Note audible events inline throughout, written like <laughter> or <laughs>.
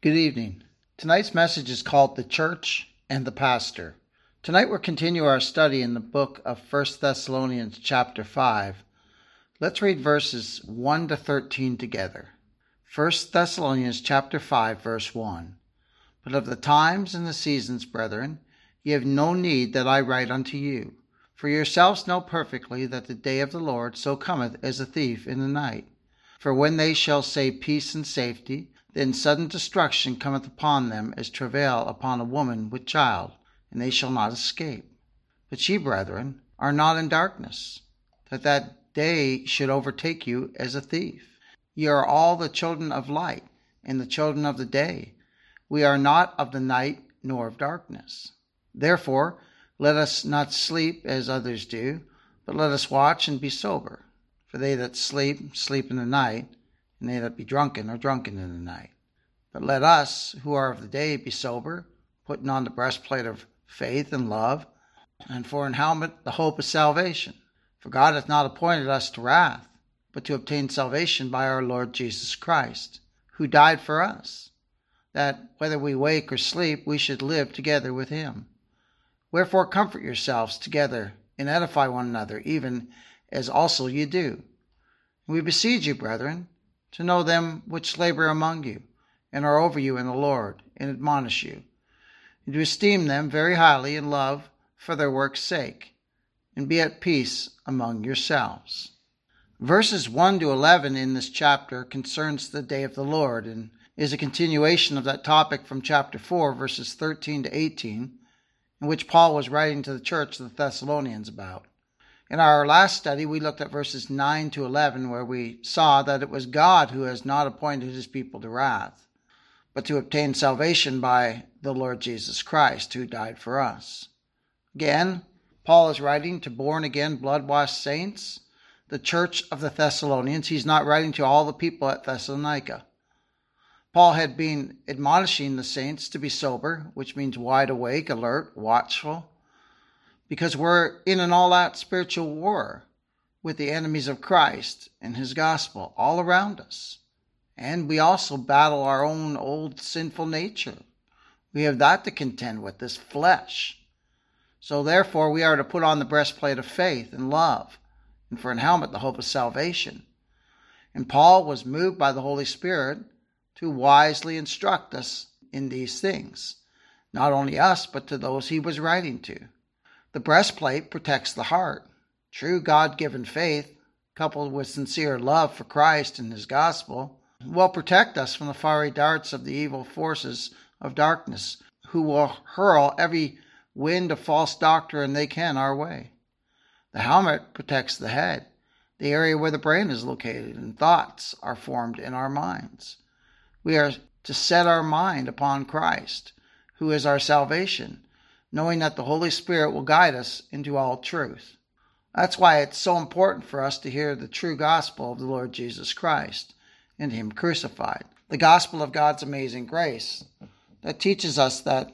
Good evening. Tonight's message is called The Church and the Pastor. Tonight we'll continue our study in the book of 1 Thessalonians chapter 5. Let's read verses 1 to 13 together. 1 Thessalonians chapter 5 verse 1. But of the times and the seasons, brethren, ye have no need that I write unto you. For yourselves know perfectly that the day of the Lord so cometh as a thief in the night. For when they shall say peace and safety, then sudden destruction cometh upon them as travail upon a woman with child, and they shall not escape. But ye, brethren, are not in darkness, that that day should overtake you as a thief. Ye are all the children of light, and the children of the day. We are not of the night nor of darkness. Therefore, let us not sleep as others do, but let us watch and be sober. For they that sleep, sleep in the night and they that be drunken are drunken in the night. But let us, who are of the day, be sober, putting on the breastplate of faith and love, and for an helmet the hope of salvation. For God hath not appointed us to wrath, but to obtain salvation by our Lord Jesus Christ, who died for us, that whether we wake or sleep, we should live together with him. Wherefore comfort yourselves together and edify one another, even as also ye do. We beseech you, brethren, to know them which labor among you, and are over you in the Lord, and admonish you, and to esteem them very highly in love for their work's sake, and be at peace among yourselves. Verses 1 to 11 in this chapter concerns the day of the Lord and is a continuation of that topic from chapter 4, verses 13 to 18, in which Paul was writing to the church of the Thessalonians about. In our last study, we looked at verses 9 to 11, where we saw that it was God who has not appointed his people to wrath, but to obtain salvation by the Lord Jesus Christ, who died for us. Again, Paul is writing to born again, blood washed saints, the church of the Thessalonians. He's not writing to all the people at Thessalonica. Paul had been admonishing the saints to be sober, which means wide awake, alert, watchful because we're in an all out spiritual war with the enemies of Christ and his gospel all around us. And we also battle our own old sinful nature. We have that to contend with, this flesh. So therefore, we are to put on the breastplate of faith and love, and for an helmet, the hope of salvation. And Paul was moved by the Holy Spirit to wisely instruct us in these things, not only us, but to those he was writing to. The breastplate protects the heart. True God given faith, coupled with sincere love for Christ and his gospel, will protect us from the fiery darts of the evil forces of darkness, who will hurl every wind of false doctrine they can our way. The helmet protects the head, the area where the brain is located and thoughts are formed in our minds. We are to set our mind upon Christ, who is our salvation, knowing that the Holy Spirit will guide us into all truth. That's why it's so important for us to hear the true gospel of the Lord Jesus Christ and Him crucified. The gospel of God's amazing grace that teaches us that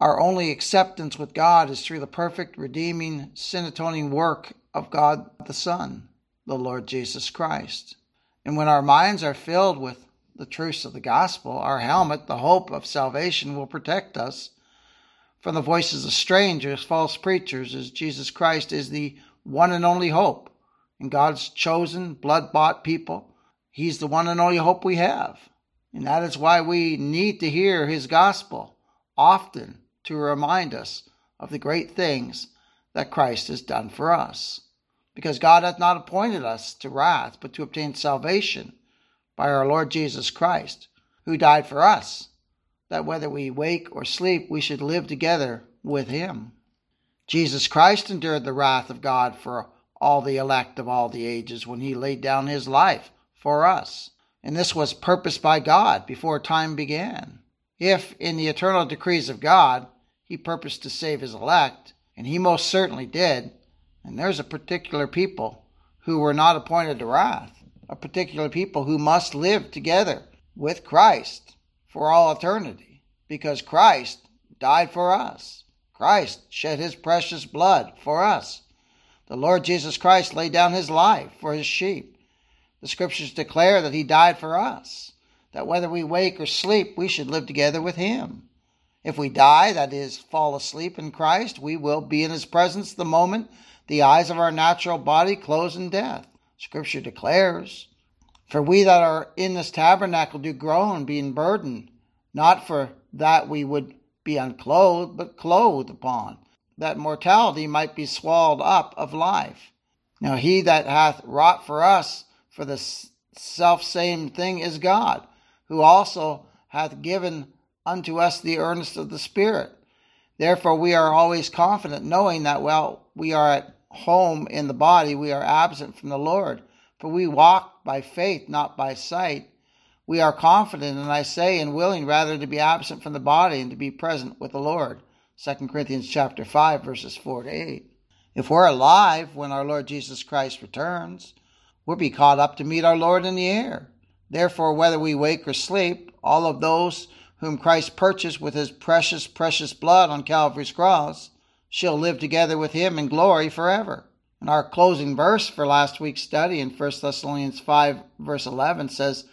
our only acceptance with God is through the perfect, redeeming, sin atoning work of God the Son, the Lord Jesus Christ. And when our minds are filled with the truths of the gospel, our helmet, the hope of salvation, will protect us from the voices of strangers, false preachers, as Jesus Christ is the one and only hope. And God's chosen, blood bought people, He's the one and only hope we have. And that is why we need to hear His gospel often to remind us of the great things that Christ has done for us. Because God hath not appointed us to wrath, but to obtain salvation by our Lord Jesus Christ, who died for us that whether we wake or sleep, we should live together with him. Jesus Christ endured the wrath of God for all the elect of all the ages when he laid down his life for us. And this was purposed by God before time began. If, in the eternal decrees of God, he purposed to save his elect, and he most certainly did, and there's a particular people who were not appointed to wrath, a particular people who must live together with Christ for all eternity because Christ died for us. Christ shed his precious blood for us. The Lord Jesus Christ laid down his life for his sheep. The scriptures declare that he died for us, that whether we wake or sleep, we should live together with him. If we die, that is, fall asleep in Christ, we will be in his presence the moment the eyes of our natural body close in death. Scripture declares, For we that are in this tabernacle do groan, being burdened, not for that we would be unclothed, but clothed upon, that mortality might be swallowed up of life. Now he that hath wrought for us for the self same thing is God, who also hath given unto us the earnest of the Spirit. Therefore we are always confident, knowing that while we are at home in the body, we are absent from the Lord. For we walk by faith, not by sight. We are confident, and I say, and willing rather to be absent from the body and to be present with the Lord. 2 Corinthians chapter 5, verses 4 to 8. If we're alive when our Lord Jesus Christ returns, we'll be caught up to meet our Lord in the air. Therefore, whether we wake or sleep, all of those whom Christ purchased with his precious, precious blood on Calvary's cross shall live together with him in glory forever. And our closing verse for last week's study in 1 Thessalonians 5, verse 11 says,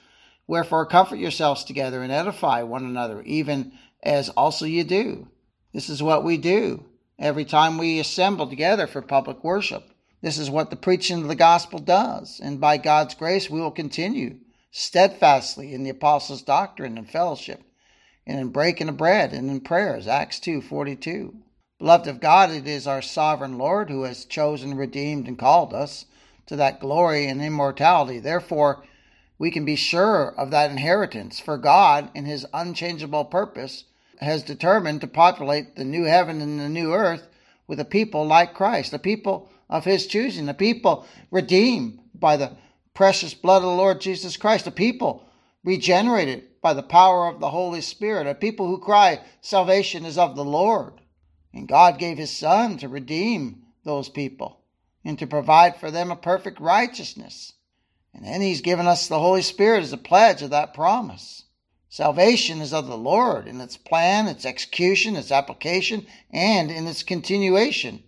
Wherefore comfort yourselves together and edify one another, even as also you do. This is what we do every time we assemble together for public worship. This is what the preaching of the gospel does, and by God's grace we will continue steadfastly in the apostles' doctrine and fellowship, and in breaking of bread and in prayers. Acts 2:42. Beloved of God, it is our sovereign Lord who has chosen, redeemed, and called us to that glory and immortality. Therefore, we can be sure of that inheritance, for God, in his unchangeable purpose, has determined to populate the new heaven and the new earth with a people like Christ, a people of his choosing, a people redeemed by the precious blood of the Lord Jesus Christ, a people regenerated by the power of the Holy Spirit, a people who cry, Salvation is of the Lord. And God gave his Son to redeem those people and to provide for them a perfect righteousness. And then he's given us the Holy Spirit as a pledge of that promise. Salvation is of the Lord in its plan, its execution, its application, and in its continuation,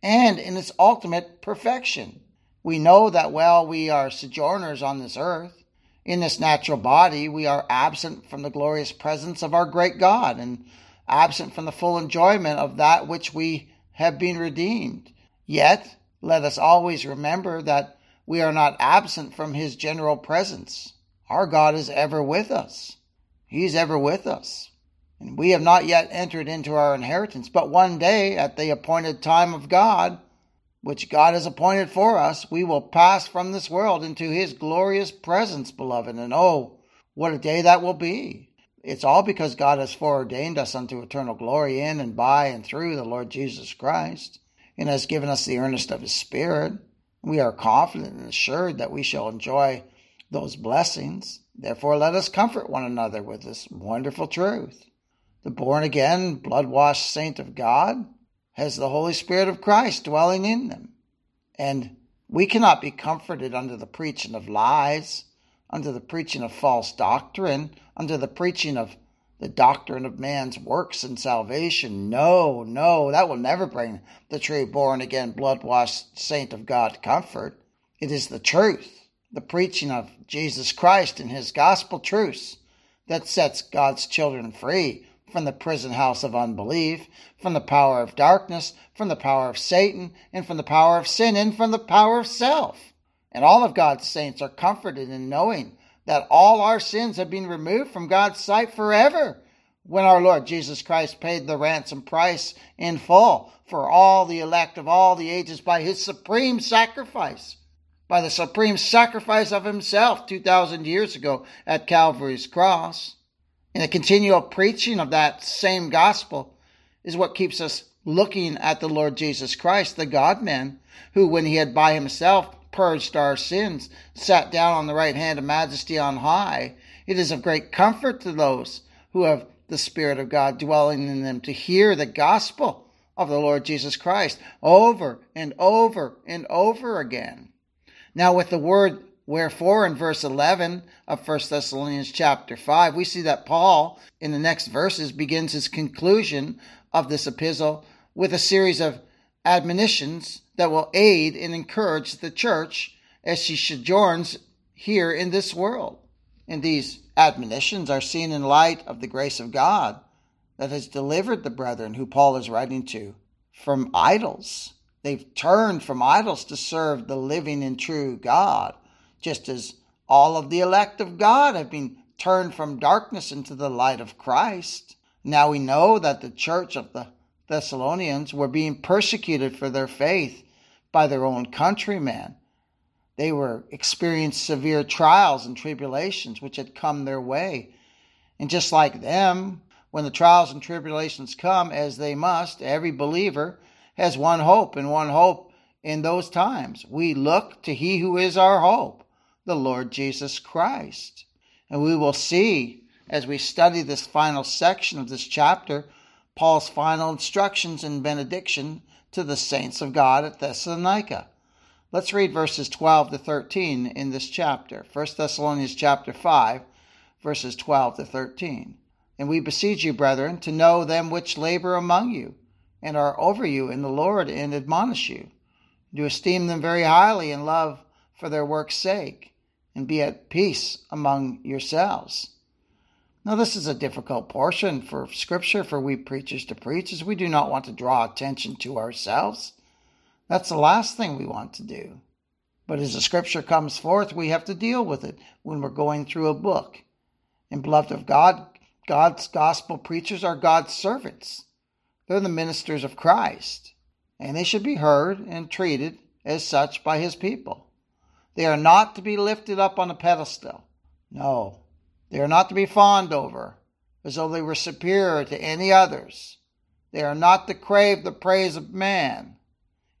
and in its ultimate perfection. We know that while we are sojourners on this earth, in this natural body, we are absent from the glorious presence of our great God and absent from the full enjoyment of that which we have been redeemed. Yet, let us always remember that we are not absent from his general presence. Our God is ever with us. He's ever with us. And we have not yet entered into our inheritance, but one day, at the appointed time of God, which God has appointed for us, we will pass from this world into his glorious presence, beloved. And oh, what a day that will be! It's all because God has foreordained us unto eternal glory in and by and through the Lord Jesus Christ, and has given us the earnest of his Spirit. We are confident and assured that we shall enjoy those blessings. Therefore, let us comfort one another with this wonderful truth. The born again, blood washed saint of God has the Holy Spirit of Christ dwelling in them. And we cannot be comforted under the preaching of lies, under the preaching of false doctrine, under the preaching of the doctrine of man's works and salvation. No, no, that will never bring the true born again, blood washed saint of God comfort. It is the truth the preaching of Jesus Christ and his gospel truths that sets God's children free from the prison house of unbelief, from the power of darkness, from the power of Satan, and from the power of sin, and from the power of self. And all of God's saints are comforted in knowing that all our sins have been removed from God's sight forever when our Lord Jesus Christ paid the ransom price in full for all the elect of all the ages by his supreme sacrifice by the supreme sacrifice of himself 2,000 years ago at Calvary's cross. And the continual preaching of that same gospel is what keeps us looking at the Lord Jesus Christ, the God man, who, when he had by himself purged our sins, sat down on the right hand of majesty on high. It is of great comfort to those who have the Spirit of God dwelling in them to hear the gospel of the Lord Jesus Christ over and over and over again. Now, with the word wherefore in verse 11 of 1 Thessalonians chapter 5, we see that Paul, in the next verses, begins his conclusion of this epistle with a series of admonitions that will aid and encourage the church as she sojourns here in this world. And these admonitions are seen in light of the grace of God that has delivered the brethren who Paul is writing to from idols. They've turned from idols to serve the living and true God, just as all of the elect of God have been turned from darkness into the light of Christ. Now we know that the church of the Thessalonians were being persecuted for their faith by their own countrymen. They were experiencing severe trials and tribulations which had come their way. And just like them, when the trials and tribulations come, as they must, every believer has one hope and one hope in those times. We look to He who is our hope, the Lord Jesus Christ. And we will see as we study this final section of this chapter Paul's final instructions and benediction to the saints of God at Thessalonica. Let's read verses 12 to 13 in this chapter. 1 Thessalonians chapter 5, verses 12 to 13. And we beseech you, brethren, to know them which labor among you and are over you in the Lord and admonish you, to esteem them very highly in love for their work's sake and be at peace among yourselves. Now, this is a difficult portion for Scripture for we preachers to preach, as we do not want to draw attention to ourselves. That's the last thing we want to do. But as the Scripture comes forth, we have to deal with it when we're going through a book. And, beloved of God, God's gospel preachers are God's servants. They're the ministers of Christ, and they should be heard and treated as such by His people. They are not to be lifted up on a pedestal. No, they are not to be fawned over as though they were superior to any others. They are not to crave the praise of man.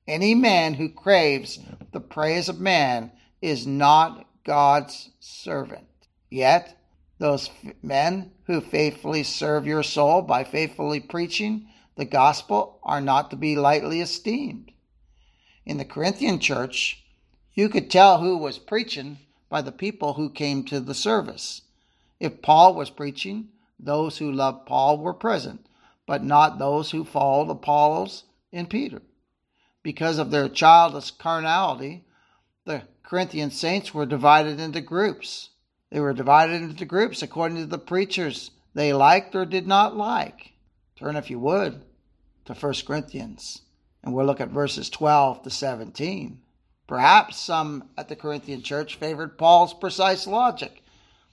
Any man who craves the praise of man is not God's servant. Yet, those men who faithfully serve your soul by faithfully preaching the gospel are not to be lightly esteemed. In the Corinthian church, you could tell who was preaching by the people who came to the service. If Paul was preaching, those who loved Paul were present, but not those who followed Apollos and Peter. Because of their childish carnality, the Corinthian saints were divided into groups. They were divided into groups according to the preachers they liked or did not like. Turn, if you would, to 1 Corinthians, and we'll look at verses 12 to 17. Perhaps some at the Corinthian church favored Paul's precise logic.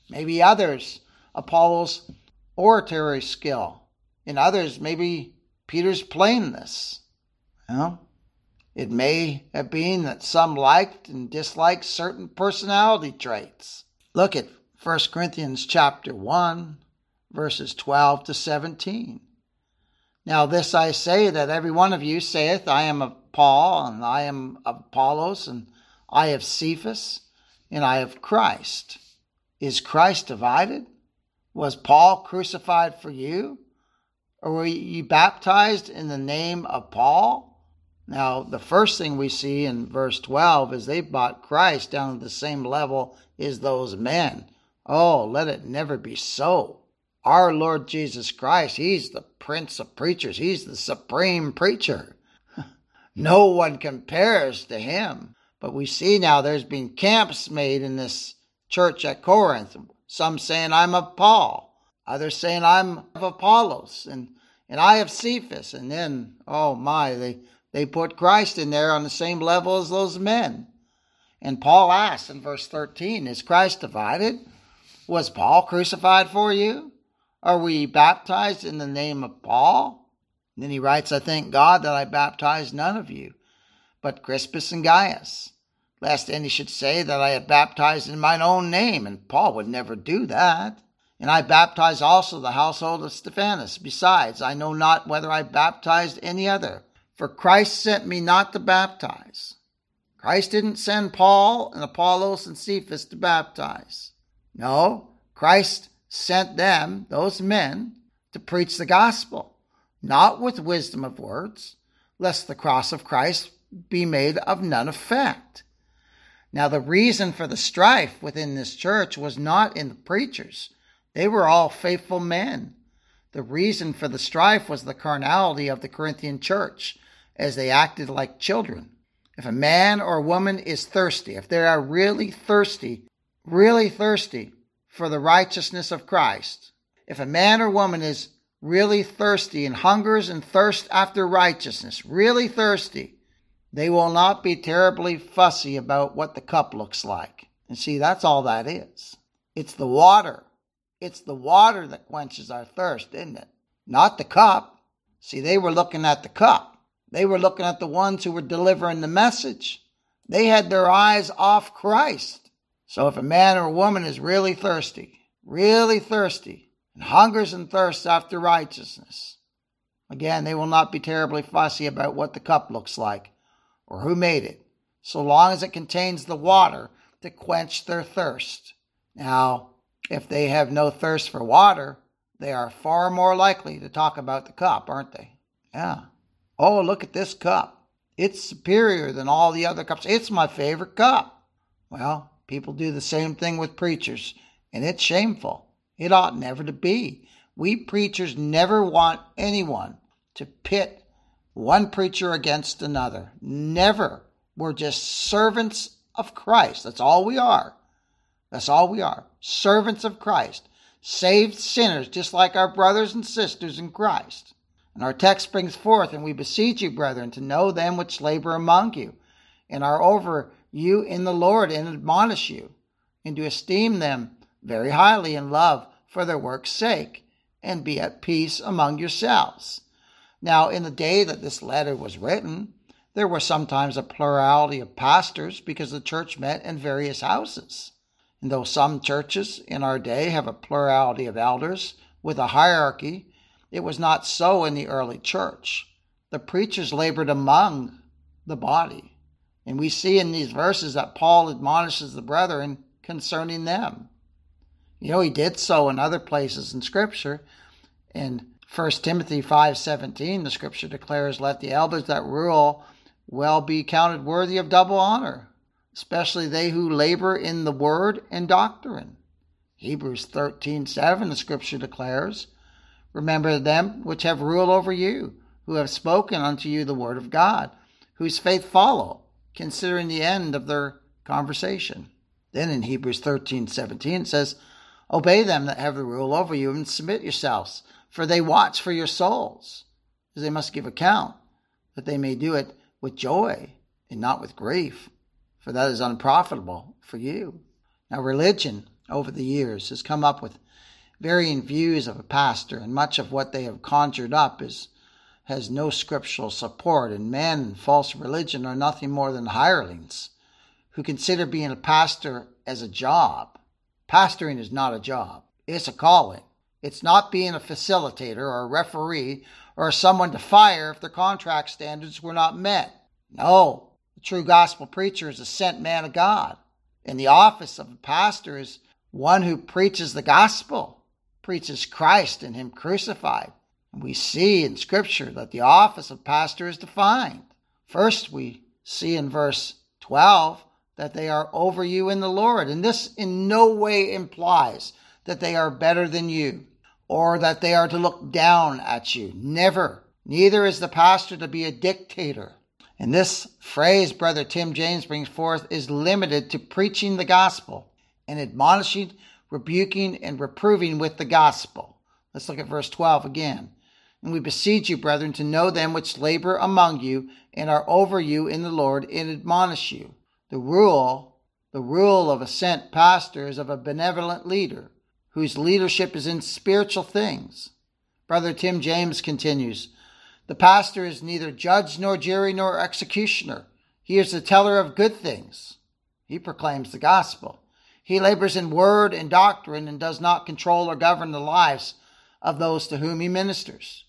Maybe others, Apollos' oratory skill. In others, maybe Peter's plainness. Well, it may have been that some liked and disliked certain personality traits. Look at 1 Corinthians chapter 1, verses 12 to 17. Now, this I say that every one of you saith, I am of Paul, and I am of Apollos, and I of Cephas, and I of Christ. Is Christ divided? Was Paul crucified for you? Or were you baptized in the name of Paul? Now, the first thing we see in verse 12 is they brought Christ down to the same level as those men. Oh, let it never be so. Our Lord Jesus Christ, He's the Prince of Preachers, He's the supreme preacher. <laughs> no one compares to Him. But we see now there's been camps made in this church at Corinth. Some saying I'm of Paul, others saying I'm of Apollos, and, and I of Cephas. And then, oh my, they, they put Christ in there on the same level as those men. And Paul asks in verse 13, Is Christ divided? Was Paul crucified for you? Are we baptized in the name of Paul? And then he writes, I thank God that I baptized none of you, but Crispus and Gaius, lest any should say that I had baptized in mine own name, and Paul would never do that. And I baptized also the household of Stephanas. Besides, I know not whether I baptized any other. For Christ sent me not to baptize. Christ didn't send Paul and Apollos and Cephas to baptize. No, Christ sent them, those men, to preach the gospel, not with wisdom of words, lest the cross of Christ be made of none effect. Now, the reason for the strife within this church was not in the preachers. They were all faithful men. The reason for the strife was the carnality of the Corinthian church, as they acted like children. If a man or a woman is thirsty, if they are really thirsty, really thirsty for the righteousness of Christ. If a man or woman is really thirsty and hungers and thirsts after righteousness, really thirsty, they will not be terribly fussy about what the cup looks like. And see, that's all that is. It's the water. It's the water that quenches our thirst, isn't it? Not the cup. See, they were looking at the cup. They were looking at the ones who were delivering the message. They had their eyes off Christ. So if a man or a woman is really thirsty, really thirsty, and hungers and thirsts after righteousness, again, they will not be terribly fussy about what the cup looks like or who made it, so long as it contains the water to quench their thirst. Now, if they have no thirst for water, they are far more likely to talk about the cup, aren't they? Yeah. Oh, look at this cup. It's superior than all the other cups. It's my favorite cup. Well, people do the same thing with preachers, and it's shameful. It ought never to be. We preachers never want anyone to pit one preacher against another. Never. We're just servants of Christ. That's all we are. That's all we are. Servants of Christ. Saved sinners, just like our brothers and sisters in Christ. And our text brings forth, and we beseech you, brethren, to know them which labor among you, and are over you in the Lord, and admonish you, and to esteem them very highly in love for their work's sake, and be at peace among yourselves. Now, in the day that this letter was written, there was sometimes a plurality of pastors because the church met in various houses. And though some churches in our day have a plurality of elders with a hierarchy, it was not so in the early church. The preachers labored among the body. And we see in these verses that Paul admonishes the brethren concerning them. You know, he did so in other places in Scripture. In 1 Timothy 5:17 the scripture declares let the elders that rule well be counted worthy of double honor especially they who labor in the word and doctrine. Hebrews 13:7 the scripture declares remember them which have rule over you who have spoken unto you the word of God whose faith follow considering the end of their conversation. Then in Hebrews 13:17 it says obey them that have the rule over you and submit yourselves for they watch for your souls, as they must give account, that they may do it with joy and not with grief, for that is unprofitable for you. Now, religion over the years has come up with varying views of a pastor, and much of what they have conjured up is has no scriptural support, and men and false religion are nothing more than hirelings who consider being a pastor as a job. Pastoring is not a job, it's a calling. It's not being a facilitator or a referee or someone to fire if their contract standards were not met. No, the true gospel preacher is a sent man of God. And the office of a pastor is one who preaches the gospel, preaches Christ and Him crucified. And we see in Scripture that the office of pastor is defined. First, we see in verse 12 that they are over you in the Lord. And this in no way implies that they are better than you or that they are to look down at you. Never. Neither is the pastor to be a dictator. And this phrase Brother Tim James brings forth is limited to preaching the gospel and admonishing, rebuking, and reproving with the gospel. Let's look at verse 12 again. And we beseech you, brethren, to know them which labor among you and are over you in the Lord and admonish you. The rule, the rule of a sent pastor is of a benevolent leader whose leadership is in spiritual things. Brother Tim James continues The pastor is neither judge nor jury nor executioner. He is the teller of good things. He proclaims the gospel. He labors in word and doctrine and does not control or govern the lives of those to whom he ministers.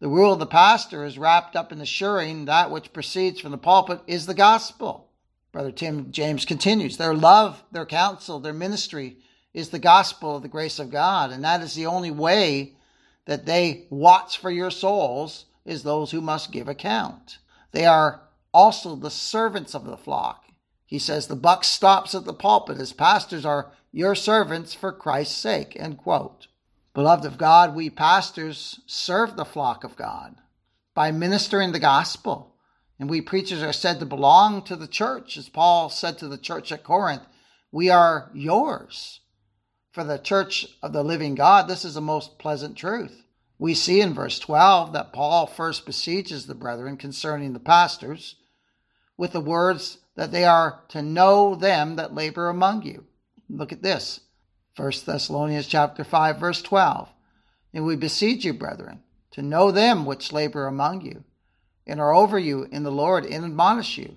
The rule of the pastor is wrapped up in assuring that which proceeds from the pulpit is the gospel. Brother Tim James continues Their love, their counsel, their ministry is the gospel of the grace of God. And that is the only way that they watch for your souls is those who must give account. They are also the servants of the flock. He says the buck stops at the pulpit as pastors are your servants for Christ's sake. End quote. Beloved of God, we pastors serve the flock of God by ministering the gospel. And we preachers are said to belong to the church, as Paul said to the church at Corinth, we are yours For the church of the living God, this is a most pleasant truth. We see in verse 12 that Paul first besieges the brethren concerning the pastors with the words that they are to know them that labor among you. Look at this. 1 Thessalonians chapter 5 verse 12. And we beseech you, brethren, to know them which labor among you, and are over you in the Lord, and admonish you.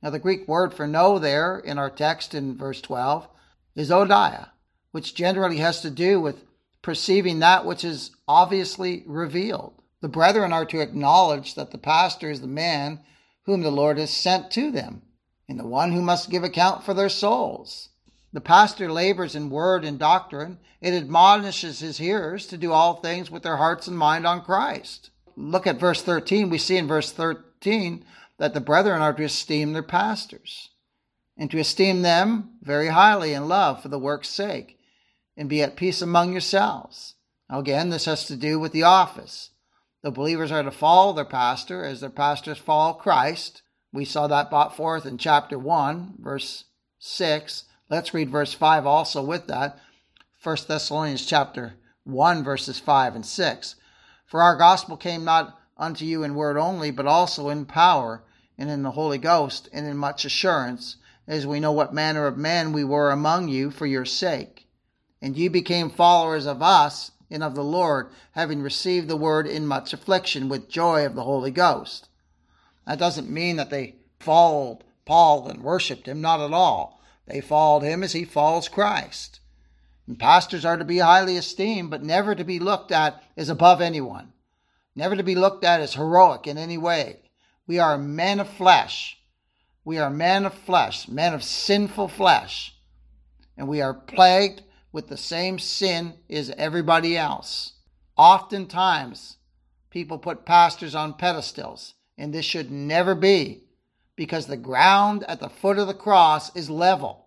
Now, the Greek word for know there in our text in verse 12 is odiah, which generally has to do with perceiving that which is obviously revealed. The brethren are to acknowledge that the pastor is the man whom the Lord has sent to them, and the one who must give account for their souls. The pastor labors in word and doctrine. It admonishes his hearers to do all things with their hearts and mind on Christ. Look at verse 13. We see in verse 13 that the brethren are to esteem their pastors and to esteem them very highly in love for the work's sake and be at peace among yourselves. Now, again, this has to do with the office. The believers are to follow their pastor as their pastors follow Christ. We saw that brought forth in chapter 1, verse 6. Let's read verse 5 also with that. 1 Thessalonians chapter 1 verses 5 and 6. For our gospel came not unto you in word only, but also in power and in the Holy Ghost and in much assurance, as we know what manner of men we were among you for your sake. And ye became followers of us and of the Lord, having received the word in much affliction with joy of the Holy Ghost. That doesn't mean that they followed Paul and worshiped him, not at all. They followed him as he follows Christ. And pastors are to be highly esteemed, but never to be looked at as above anyone, never to be looked at as heroic in any way. We are men of flesh. We are men of flesh, men of sinful flesh. And we are plagued with the same sin as everybody else. Oftentimes, people put pastors on pedestals, and this should never be because the ground at the foot of the cross is level.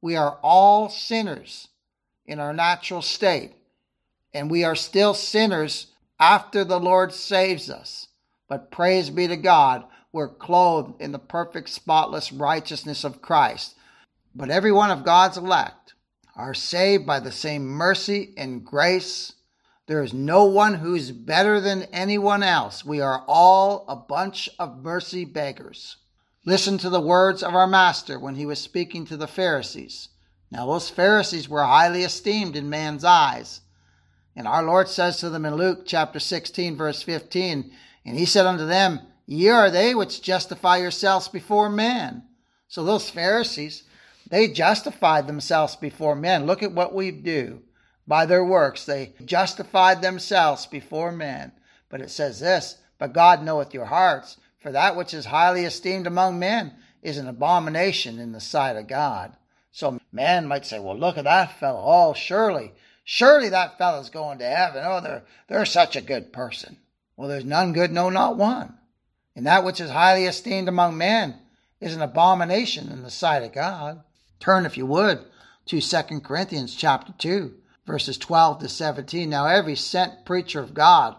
We are all sinners in our natural state, and we are still sinners after the Lord saves us. But praise be to God, we're clothed in the perfect, spotless righteousness of Christ. But every one of God's elect are saved by the same mercy and grace. There is no one who's better than anyone else. We are all a bunch of mercy beggars. Listen to the words of our Master when he was speaking to the Pharisees. Now, those Pharisees were highly esteemed in man's eyes. And our Lord says to them in Luke chapter 16, verse 15, And he said unto them, Ye are they which justify yourselves before men. So those Pharisees, they justified themselves before men. Look at what we do. By their works, they justified themselves before men. But it says this, But God knoweth your hearts for that which is highly esteemed among men is an abomination in the sight of God. So man might say, well, look at that fellow. Oh, surely, surely that fellow's going to heaven. Oh, they're, they're such a good person. Well, there's none good, no, not one. And that which is highly esteemed among men is an abomination in the sight of God. Turn, if you would, to 2 Corinthians chapter 2, verses 12 to 17. Now, every sent preacher of God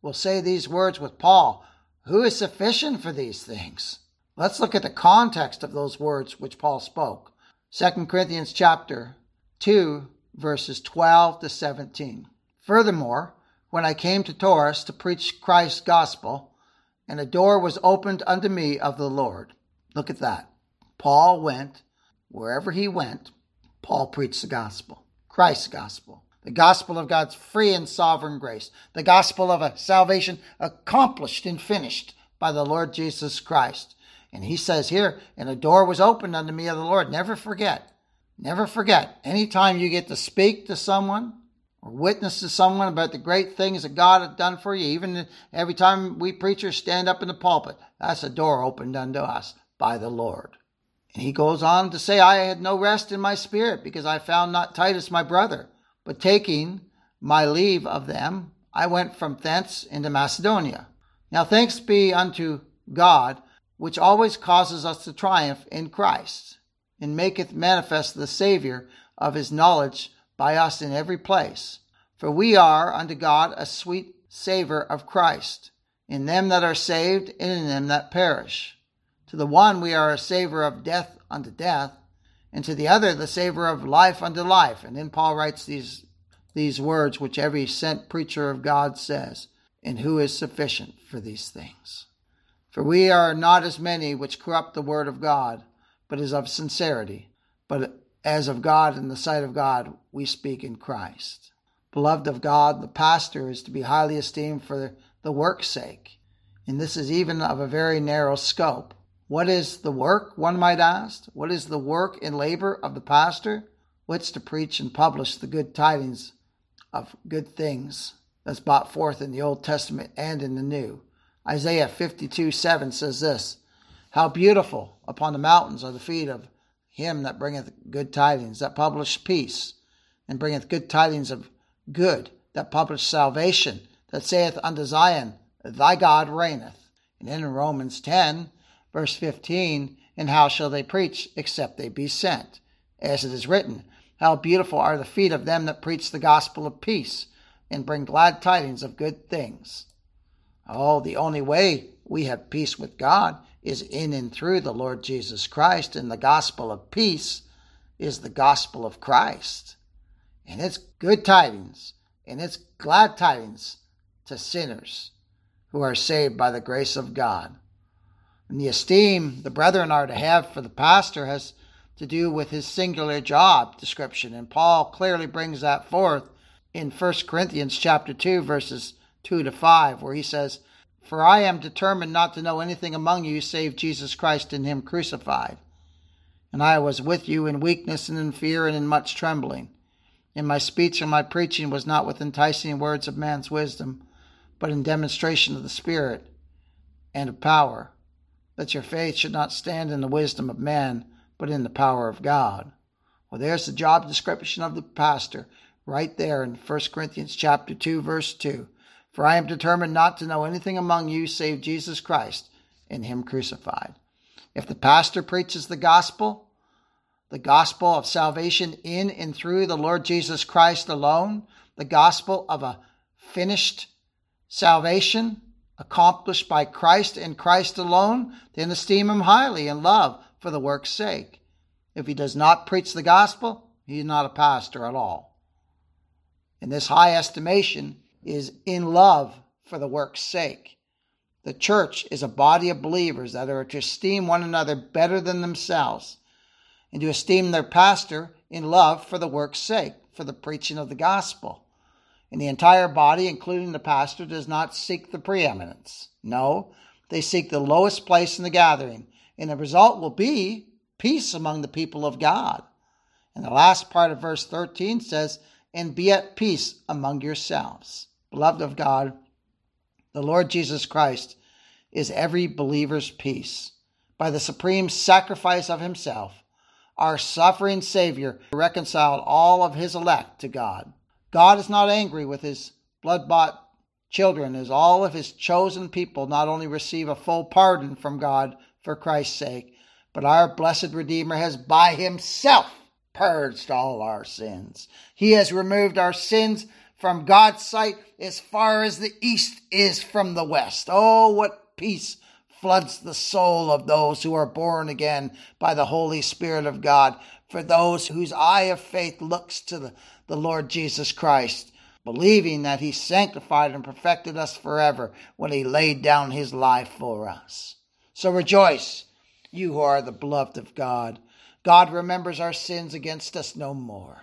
will say these words with Paul who is sufficient for these things? Let's look at the context of those words which Paul spoke. 2 Corinthians chapter 2 verses 12 to 17. Furthermore, when I came to Troas to preach Christ's gospel, and a door was opened unto me of the Lord. Look at that. Paul went, wherever he went, Paul preached the gospel, Christ's gospel the gospel of God's free and sovereign grace, the gospel of a salvation accomplished and finished by the Lord Jesus Christ. And he says here, and a door was opened unto me of the Lord. Never forget, never forget, anytime you get to speak to someone or witness to someone about the great things that God has done for you, even every time we preachers stand up in the pulpit, that's a door opened unto us by the Lord. And he goes on to say, I had no rest in my spirit because I found not Titus my brother. But taking my leave of them, I went from thence into Macedonia. Now thanks be unto God, which always causes us to triumph in Christ, and maketh manifest the Saviour of his knowledge by us in every place. For we are unto God a sweet savour of Christ, in them that are saved and in them that perish. To the one we are a savour of death unto death, and to the other the savor of life unto life. And then Paul writes these these words which every sent preacher of God says, and who is sufficient for these things. For we are not as many which corrupt the word of God, but as of sincerity, but as of God in the sight of God we speak in Christ. Beloved of God, the pastor is to be highly esteemed for the work's sake, and this is even of a very narrow scope. What is the work, one might ask? What is the work and labor of the pastor? What's to preach and publish the good tidings of good things that's brought forth in the Old Testament and in the New. Isaiah 52 7 says this How beautiful upon the mountains are the feet of him that bringeth good tidings, that publish peace, and bringeth good tidings of good, that publish salvation, that saith unto Zion, Thy God reigneth. And in Romans 10, verse 15, And how shall they preach except they be sent? As it is written, how beautiful are the feet of them that preach the gospel of peace and bring glad tidings of good things. Oh, the only way we have peace with God is in and through the Lord Jesus Christ, and the gospel of peace is the gospel of Christ. And it's good tidings, and it's glad tidings to sinners who are saved by the grace of God. And the esteem the brethren are to have for the pastor has to do with his singular job description. And Paul clearly brings that forth in 1 Corinthians chapter 2 verses 2 to 5 where he says, "For I am determined not to know anything among you save Jesus Christ and him crucified. And I was with you in weakness and in fear and in much trembling. And my speech and my preaching was not with enticing words of man's wisdom, but in demonstration of the Spirit and of power, that your faith should not stand in the wisdom of man, but in the power of God. Well, there's the job description of the pastor right there in 1 Corinthians chapter 2 verse 2. For I am determined not to know anything among you save Jesus Christ and him crucified. If the pastor preaches the gospel, the gospel of salvation in and through the Lord Jesus Christ alone, the gospel of a finished salvation accomplished by Christ and Christ alone, then esteem him highly and love for the work's sake. If he does not preach the gospel, he is not a pastor at all. And this high estimation is in love for the work's sake. The church is a body of believers that are to esteem one another better than themselves and to esteem their pastor in love for the work's sake, for the preaching of the gospel. And the entire body, including the pastor, does not seek the preeminence. No, they seek the lowest place in the gathering and the result will be peace among the people of God. And the last part of verse 13 says, And be at peace among yourselves. Beloved of God, the Lord Jesus Christ is every believer's peace. By the supreme sacrifice of himself, our suffering Savior reconciled all of his elect to God. God is not angry with his blood bought children, as all of his chosen people not only receive a full pardon from God, for Christ's sake, but our blessed Redeemer has by himself purged all our sins. He has removed our sins from God's sight as far as the east is from the west. Oh, what peace floods the soul of those who are born again by the Holy Spirit of God, for those whose eye of faith looks to the, the Lord Jesus Christ, believing that he sanctified and perfected us forever when he laid down his life for us. So rejoice, you who are the beloved of God. God remembers our sins against us no more.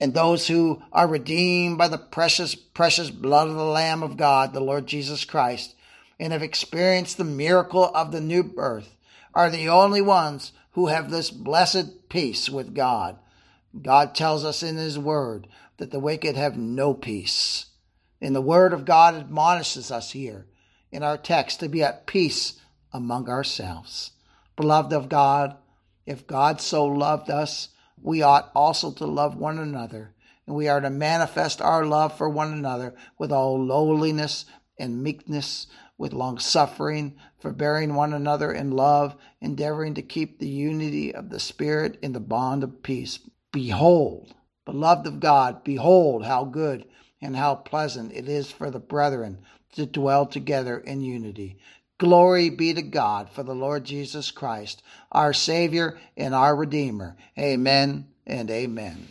And those who are redeemed by the precious, precious blood of the Lamb of God, the Lord Jesus Christ, and have experienced the miracle of the new birth, are the only ones who have this blessed peace with God. God tells us in His Word that the wicked have no peace. And the Word of God admonishes us here in our text to be at peace among ourselves. Beloved of God, if God so loved us, we ought also to love one another, and we are to manifest our love for one another with all lowliness and meekness, with long suffering, forbearing one another in love, endeavoring to keep the unity of the Spirit in the bond of peace. Behold, beloved of God, behold how good and how pleasant it is for the brethren to dwell together in unity. Glory be to God for the Lord Jesus Christ, our Savior and our Redeemer. Amen and amen.